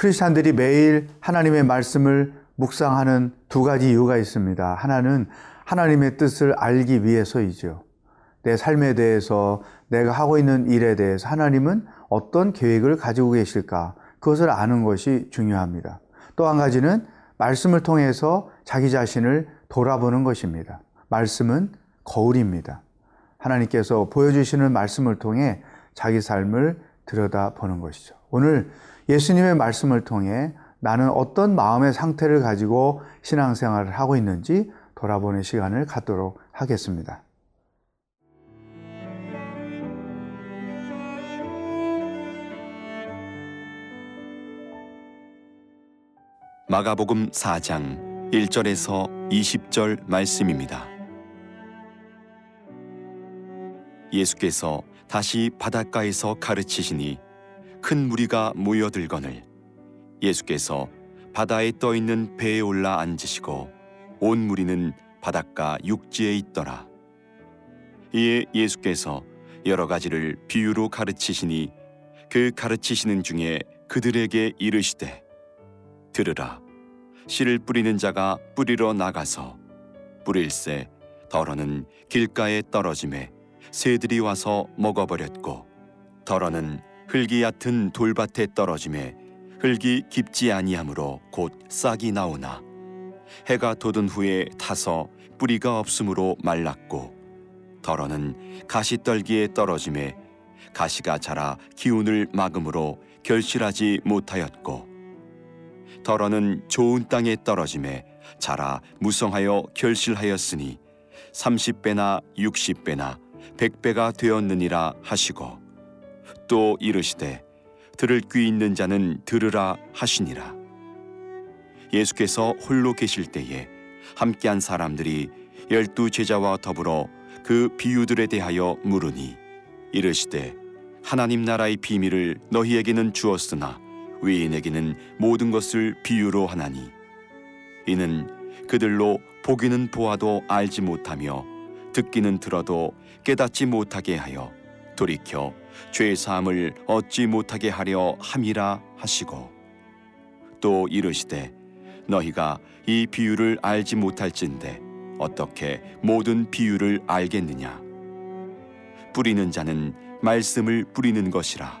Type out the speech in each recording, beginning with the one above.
크리스찬들이 매일 하나님의 말씀을 묵상하는 두 가지 이유가 있습니다. 하나는 하나님의 뜻을 알기 위해서이죠. 내 삶에 대해서 내가 하고 있는 일에 대해서 하나님은 어떤 계획을 가지고 계실까? 그것을 아는 것이 중요합니다. 또 한 가지는 말씀을 통해서 자기 자신을 돌아보는 것입니다. 말씀은 거울입니다. 하나님께서 보여주시는 말씀을 통해 자기 삶을 들여다보는 것이죠. 오늘 예수님의 말씀을 통해 나는 어떤 마음의 상태를 가지고 신앙생활을 하고 있는지 돌아보는 시간을 갖도록 하겠습니다. 마가복음 4장 1절에서 20절 말씀입니다. 예수께서 다시 바닷가에서 가르치시니 큰 무리가 모여들거늘 예수께서 바다에 떠 있는 배에 올라 앉으시고 온 무리는 바닷가 육지에 있더라. 이에 예수께서 여러 가지를 비유로 가르치시니 그 가르치시는 중에 그들에게 이르시되 들으라 씨를 뿌리는 자가 뿌리러 나가서 뿌릴새 덜어는 길가에 떨어짐에 새들이 와서 먹어버렸고 덜어는 흙이 얕은 돌밭에 떨어짐에 흙이 깊지 아니하므로 곧 싹이 나오나. 해가 돋은 후에 타서 뿌리가 없으므로 말랐고 덜어는 가시떨기에 떨어짐에 가시가 자라 기운을 막음으로 결실하지 못하였고 덜어는 좋은 땅에 떨어짐에 자라 무성하여 결실하였으니 삼십 배나 육십 배나 백 배가 되었느니라 하시고 또 이르시되 들을 귀 있는 자는 들으라 하시니라. 예수께서 홀로 계실 때에 함께한 사람들이 열두 제자와 더불어 그 비유들에 대하여 물으니 이르시되 하나님 나라의 비밀을 너희에게는 주었으나 외인에게는 모든 것을 비유로 하나니 이는 그들로 보기는 보아도 알지 못하며 듣기는 들어도 깨닫지 못하게 하여 돌이켜 죄 사함을 얻지 못하게 하려 함이라 하시고 또 이르시되 너희가 이 비유를 알지 못할진대 어떻게 모든 비유를 알겠느냐? 뿌리는 자는 말씀을 뿌리는 것이라.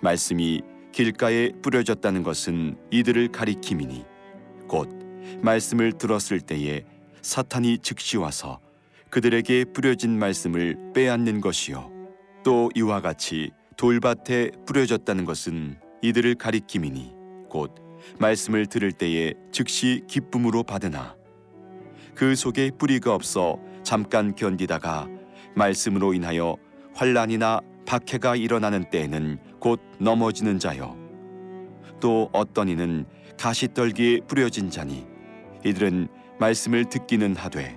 말씀이 길가에 뿌려졌다는 것은 이들을 가리킴이니 곧 말씀을 들었을 때에 사탄이 즉시 와서 그들에게 뿌려진 말씀을 빼앗는 것이요 또 이와 같이 돌밭에 뿌려졌다는 것은 이들을 가리킴이니 곧 말씀을 들을 때에 즉시 기쁨으로 받으나 그 속에 뿌리가 없어 잠깐 견디다가 말씀으로 인하여 환란이나 박해가 일어나는 때에는 곧 넘어지는 자요 또 어떤 이는 가시떨기에 뿌려진 자니 이들은 말씀을 듣기는 하되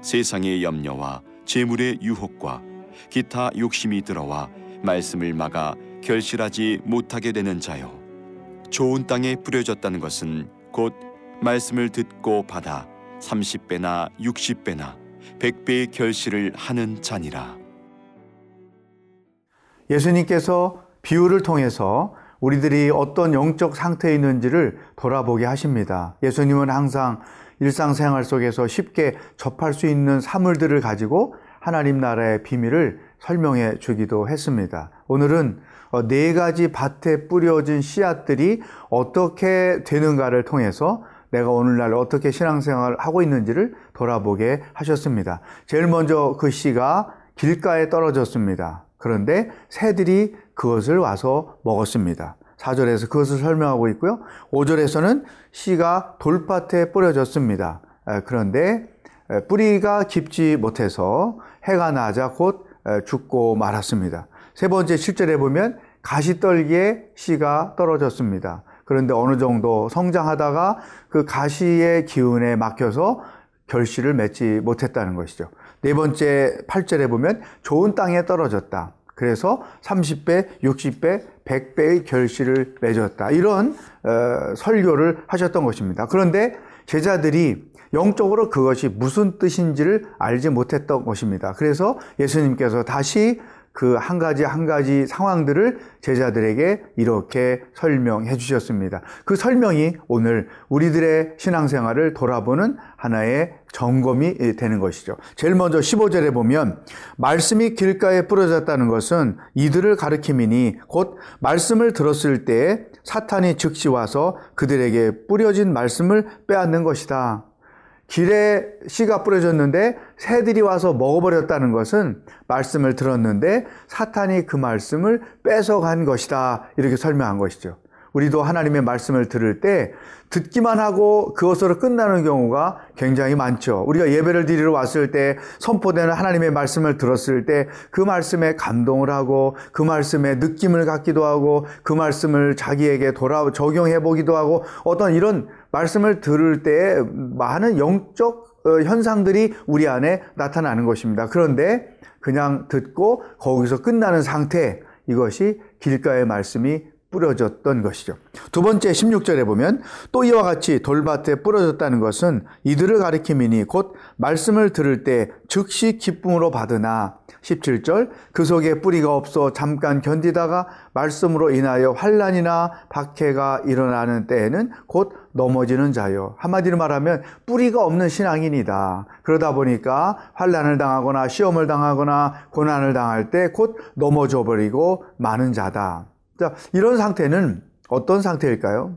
세상의 염려와 재물의 유혹과 기타 욕심이 들어와 말씀을 막아 결실하지 못하게 되는 자요 좋은 땅에 뿌려졌다는 것은 곧 말씀을 듣고 받아 30배나 60배나 100배의 결실을 하는 자니라. 예수님께서 비유를 통해서 우리들이 어떤 영적 상태에 있는지를 돌아보게 하십니다. 예수님은 항상 일상생활 속에서 쉽게 접할 수 있는 사물들을 가지고 하나님 나라의 비밀을 설명해 주기도 했습니다. 오늘은 네 가지 밭에 뿌려진 씨앗들이 어떻게 되는가를 통해서 내가 오늘날 어떻게 신앙생활을 하고 있는지를 돌아보게 하셨습니다. 제일 먼저 그 씨가 길가에 떨어졌습니다. 그런데 새들이 그것을 와서 먹었습니다. 4절에서 그것을 설명하고 있고요. 5절에서는 씨가 돌밭에 뿌려졌습니다. 그런데 뿌리가 깊지 못해서 해가 나자 곧 죽고 말았습니다. 세 번째 7절에 보면 가시떨기에 씨가 떨어졌습니다. 그런데 어느 정도 성장하다가 그 가시의 기운에 막혀서 결실을 맺지 못했다는 것이죠. 네 번째 8절에 보면 좋은 땅에 떨어졌다. 그래서 30배, 60배, 100배의 결실을 맺었다. 이런 어, 설교를 하셨던 것입니다. 그런데 제자들이 영적으로 그것이 무슨 뜻인지를 알지 못했던 것입니다. 그래서 예수님께서 다시 그 한 가지 한 가지 상황들을 제자들에게 이렇게 설명해 주셨습니다. 그 설명이 오늘 우리들의 신앙생활을 돌아보는 하나의 점검이 되는 것이죠. 제일 먼저 15절에 보면 말씀이 길가에 뿌려졌다는 것은 이들을 가르킴이니 곧 말씀을 들었을 때 사탄이 즉시 와서 그들에게 뿌려진 말씀을 빼앗는 것이다. 길에 씨가 뿌려졌는데 새들이 와서 먹어버렸다는 것은 말씀을 들었는데 사탄이 그 말씀을 뺏어간 것이다. 이렇게 설명한 것이죠. 우리도 하나님의 말씀을 들을 때 듣기만 하고 그것으로 끝나는 경우가 굉장히 많죠. 우리가 예배를 드리러 왔을 때 선포되는 하나님의 말씀을 들었을 때 그 말씀에 감동을 하고 그 말씀에 느낌을 갖기도 하고 그 말씀을 자기에게 돌아 적용해 보기도 하고 어떤 이런 말씀을 들을 때 많은 영적 어, 현상들이 우리 안에 나타나는 것입니다. 그런데 그냥 듣고 거기서 끝나는 상태 이것이 길가의 말씀이 뿌려졌던 것이죠. 두 번째 16절에 보면 또 이와 같이 돌밭에 뿌려졌다는 것은 이들을 가리킴이니 곧 말씀을 들을 때 즉시 기쁨으로 받으나 17절 그 속에 뿌리가 없어 잠깐 견디다가 말씀으로 인하여 환란이나 박해가 일어나는 때에는 곧 넘어지는 자요. 한마디로 말하면 뿌리가 없는 신앙인이다. 그러다 보니까 환란을 당하거나 시험을 당하거나 고난을 당할 때 곧 넘어져 버리고 많은 자다. 자, 이런 상태는 어떤 상태일까요?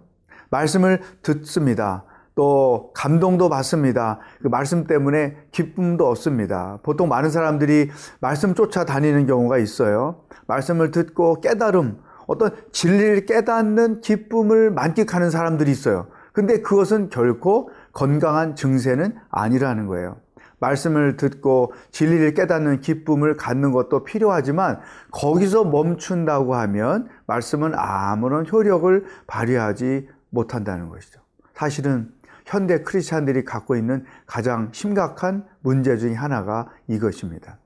말씀을 듣습니다. 또 감동도 받습니다. 그 말씀 때문에 기쁨도 얻습니다. 보통 많은 사람들이 말씀 쫓아다니는 경우가 있어요. 말씀을 듣고 깨달음, 어떤 진리를 깨닫는 기쁨을 만끽하는 사람들이 있어요. 근데 그것은 결코 건강한 증세는 아니라는 거예요. 말씀을 듣고 진리를 깨닫는 기쁨을 갖는 것도 필요하지만 거기서 멈춘다고 하면 말씀은 아무런 효력을 발휘하지 못한다는 것이죠. 사실은 현대 크리스찬들이 갖고 있는 가장 심각한 문제 중의 하나가 이것입니다.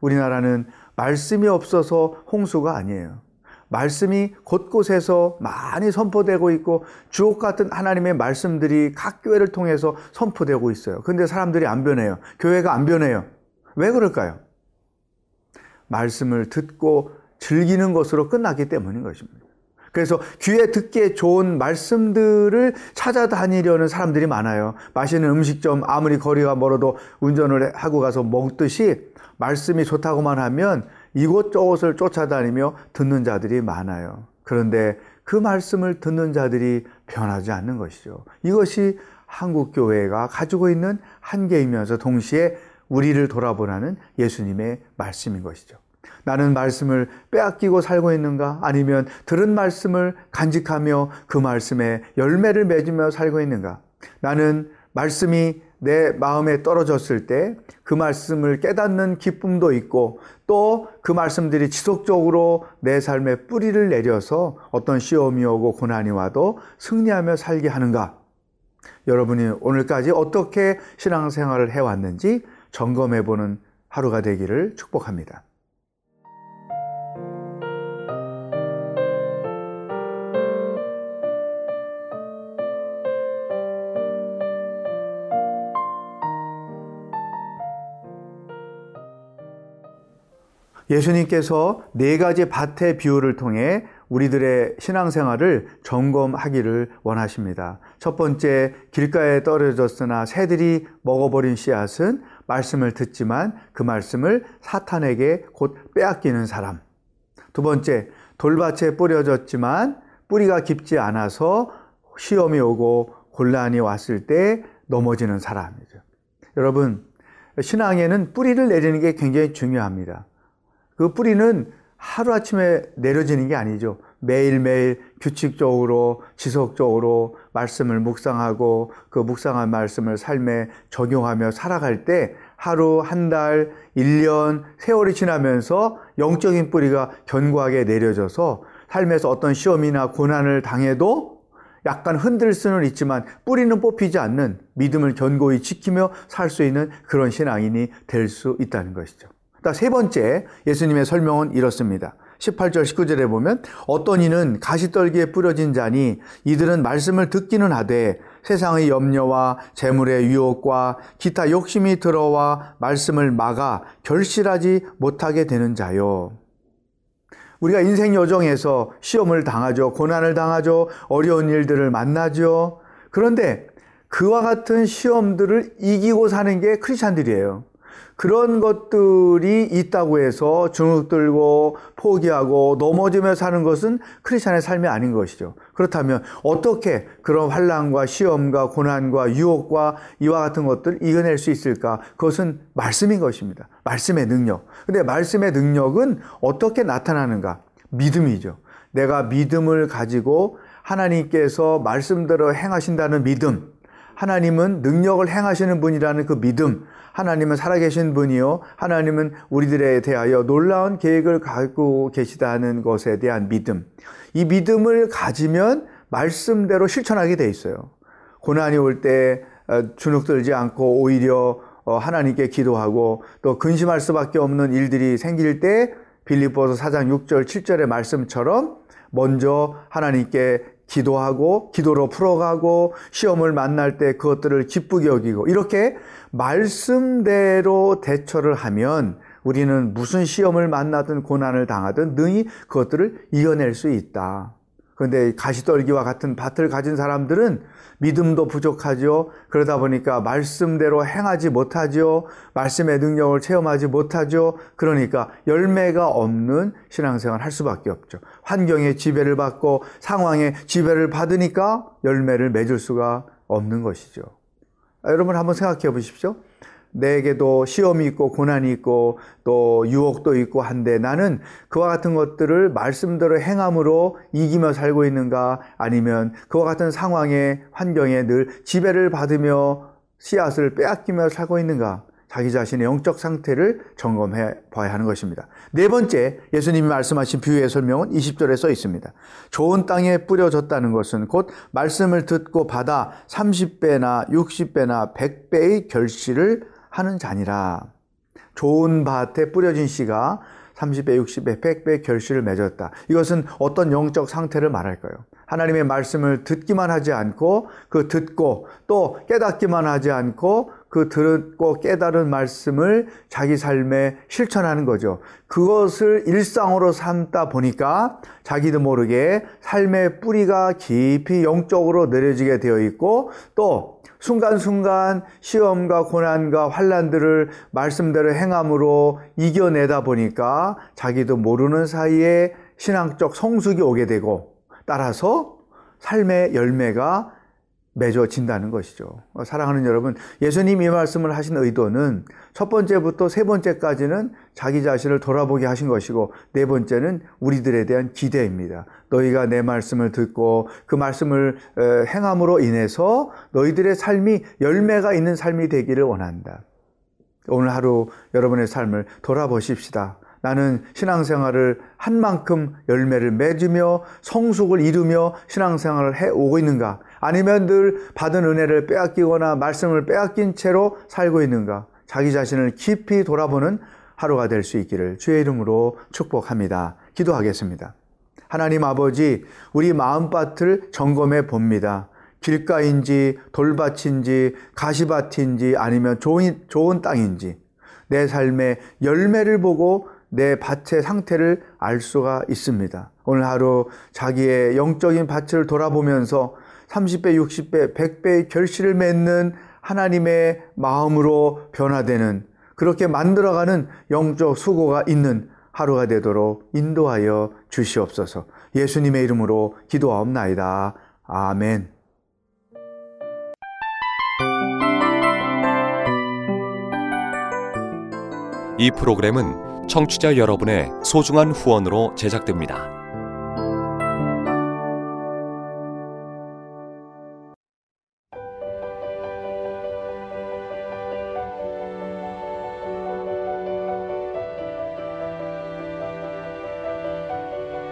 우리나라는 말씀이 없어서 홍수가 아니에요. 말씀이 곳곳에서 많이 선포되고 있고 주옥 같은 하나님의 말씀들이 각 교회를 통해서 선포되고 있어요. 근데 사람들이 안 변해요. 교회가 안 변해요. 왜 그럴까요? 말씀을 듣고 즐기는 것으로 끝났기 때문인 것입니다. 그래서 귀에 듣기에 좋은 말씀들을 찾아다니려는 사람들이 많아요. 맛있는 음식점 아무리 거리가 멀어도 운전을 하고 가서 먹듯이 말씀이 좋다고만 하면 이곳저곳을 쫓아다니며 듣는 자들이 많아요. 그런데 그 말씀을 듣는 자들이 변하지 않는 것이죠. 이것이 한국 교회가 가지고 있는 한계이면서 동시에 우리를 돌아보라는 예수님의 말씀인 것이죠. 나는 말씀을 빼앗기고 살고 있는가? 아니면 들은 말씀을 간직하며 그 말씀에 열매를 맺으며 살고 있는가? 나는 말씀이 내 마음에 떨어졌을 때 그 말씀을 깨닫는 기쁨도 있고 또 그 말씀들이 지속적으로 내 삶에 뿌리를 내려서 어떤 시험이 오고 고난이 와도 승리하며 살게 하는가? 여러분이 오늘까지 어떻게 신앙생활을 해왔는지 점검해보는 하루가 되기를 축복합니다. 예수님께서 네 가지 밭의 비유를 통해 우리들의 신앙생활을 점검하기를 원하십니다. 첫 번째, 길가에 떨어졌으나 새들이 먹어버린 씨앗은 말씀을 듣지만 그 말씀을 사탄에게 곧 빼앗기는 사람. 두 번째, 돌밭에 뿌려졌지만 뿌리가 깊지 않아서 시험이 오고 곤란이 왔을 때 넘어지는 사람이죠. 여러분, 신앙에는 뿌리를 내리는 게 굉장히 중요합니다. 그 뿌리는 하루아침에 내려지는 게 아니죠. 매일매일 규칙적으로 지속적으로 말씀을 묵상하고 그 묵상한 말씀을 삶에 적용하며 살아갈 때 하루, 한 달, 1년, 세월이 지나면서 영적인 뿌리가 견고하게 내려져서 삶에서 어떤 시험이나 고난을 당해도 약간 흔들 수는 있지만 뿌리는 뽑히지 않는 믿음을 견고히 지키며 살 수 있는 그런 신앙인이 될 수 있다는 것이죠. 세 번째 예수님의 설명은 이렇습니다. 18절 19절에 보면 어떤 이는 가시떨기에 뿌려진 자니 이들은 말씀을 듣기는 하되 세상의 염려와 재물의 유혹과 기타 욕심이 들어와 말씀을 막아 결실하지 못하게 되는 자요. 우리가 인생 여정에서 시험을 당하죠. 고난을 당하죠. 어려운 일들을 만나죠. 그런데 그와 같은 시험들을 이기고 사는 게 크리스찬들이에요. 그런 것들이 있다고 해서 주눅 들고 포기하고 넘어지며 사는 것은 크리스찬의 삶이 아닌 것이죠. 그렇다면 어떻게 그런 환란과 시험과 고난과 유혹과 이와 같은 것들 이겨낼 수 있을까? 그것은 말씀인 것입니다. 말씀의 능력. 근데 말씀의 능력은 어떻게 나타나는가? 믿음이죠. 내가 믿음을 가지고 하나님께서 말씀대로 행하신다는 믿음, 하나님은 능력을 행하시는 분이라는 그 믿음, 하나님은 살아계신 분이요. 하나님은 우리들에 대하여 놀라운 계획을 갖고 계시다는 것에 대한 믿음. 이 믿음을 가지면 말씀대로 실천하게 돼 있어요. 고난이 올때 어, 주눅 들지 않고 오히려 어, 하나님께 기도하고 또 근심할 수밖에 없는 일들이 생길 때 빌립보서 4장 6절 7절의 말씀처럼 먼저 하나님께 기도하고 기도로 풀어가고 시험을 만날 때 그것들을 기쁘게 여기고 이렇게 말씀대로 대처를 하면 우리는 무슨 시험을 만나든 고난을 당하든 능히 그것들을 이겨낼 수 있다. 그런데 가시떨기와 같은 밭을 가진 사람들은 믿음도 부족하죠. 그러다 보니까 말씀대로 행하지 못하죠. 말씀의 능력을 체험하지 못하죠. 그러니까 열매가 없는 신앙생활 할 수밖에 없죠. 환경의 지배를 받고 상황의 지배를 받으니까 열매를 맺을 수가 없는 것이죠. 여러분 한번 생각해 보십시오. 내게도 시험이 있고 고난이 있고 또 유혹도 있고 한데 나는 그와 같은 것들을 말씀대로 행함으로 이기며 살고 있는가 아니면 그와 같은 상황에 환경에 늘 지배를 받으며 씨앗을 빼앗기며 살고 있는가 자기 자신의 영적 상태를 점검해 봐야 하는 것입니다. 네 번째, 예수님이 말씀하신 비유의 설명은 20절에 써 있습니다. 좋은 땅에 뿌려졌다는 것은 곧 말씀을 듣고 받아 30배나 60배나 100배의 결실을 하는 자니라. 좋은 밭에 뿌려진 씨가 30배, 60배, 100배 결실을 맺었다. 이것은 어떤 영적 상태를 말할까요? 하나님의 말씀을 듣기만 하지 않고 그 듣고 또 깨닫기만 하지 않고 그 듣고 깨달은 말씀을 자기 삶에 실천하는 거죠. 그것을 일상으로 삼다 보니까 자기도 모르게 삶의 뿌리가 깊이 영적으로 내려지게 되어 있고 또 순간순간 시험과 고난과 환란들을 말씀대로 행함으로 이겨내다 보니까 자기도 모르는 사이에 신앙적 성숙이 오게 되고 따라서 삶의 열매가 맺어진다는 것이죠. 사랑하는 여러분, 예수님 이 말씀을 하신 의도는 첫 번째부터 세 번째까지는 자기 자신을 돌아보게 하신 것이고 네 번째는 우리들에 대한 기대입니다. 너희가 내 말씀을 듣고 그 말씀을 행함으로 인해서 너희들의 삶이 열매가 있는 삶이 되기를 원한다. 오늘 하루 여러분의 삶을 돌아보십시다. 나는 신앙생활을 한 만큼 열매를 맺으며 성숙을 이루며 신앙생활을 해 오고 있는가? 아니면 늘 받은 은혜를 빼앗기거나 말씀을 빼앗긴 채로 살고 있는가? 자기 자신을 깊이 돌아보는 하루가 될 수 있기를 주의 이름으로 축복합니다. 기도하겠습니다. 하나님 아버지, 우리 마음밭을 점검해 봅니다. 길가인지 돌밭인지 가시밭인지 아니면 좋은, 좋은 땅인지 내 삶의 열매를 보고 내 밭의 상태를 알 수가 있습니다. 오늘 하루 자기의 영적인 밭을 돌아보면서 30배, 60배, 100배의 결실을 맺는 하나님의 마음으로 변화되는 그렇게 만들어가는 영적 수고가 있는 하루가 되도록 인도하여 주시옵소서. 예수님의 이름으로 기도하옵나이다. 아멘. 이 프로그램은 청취자 여러분의 소중한 후원으로 제작됩니다.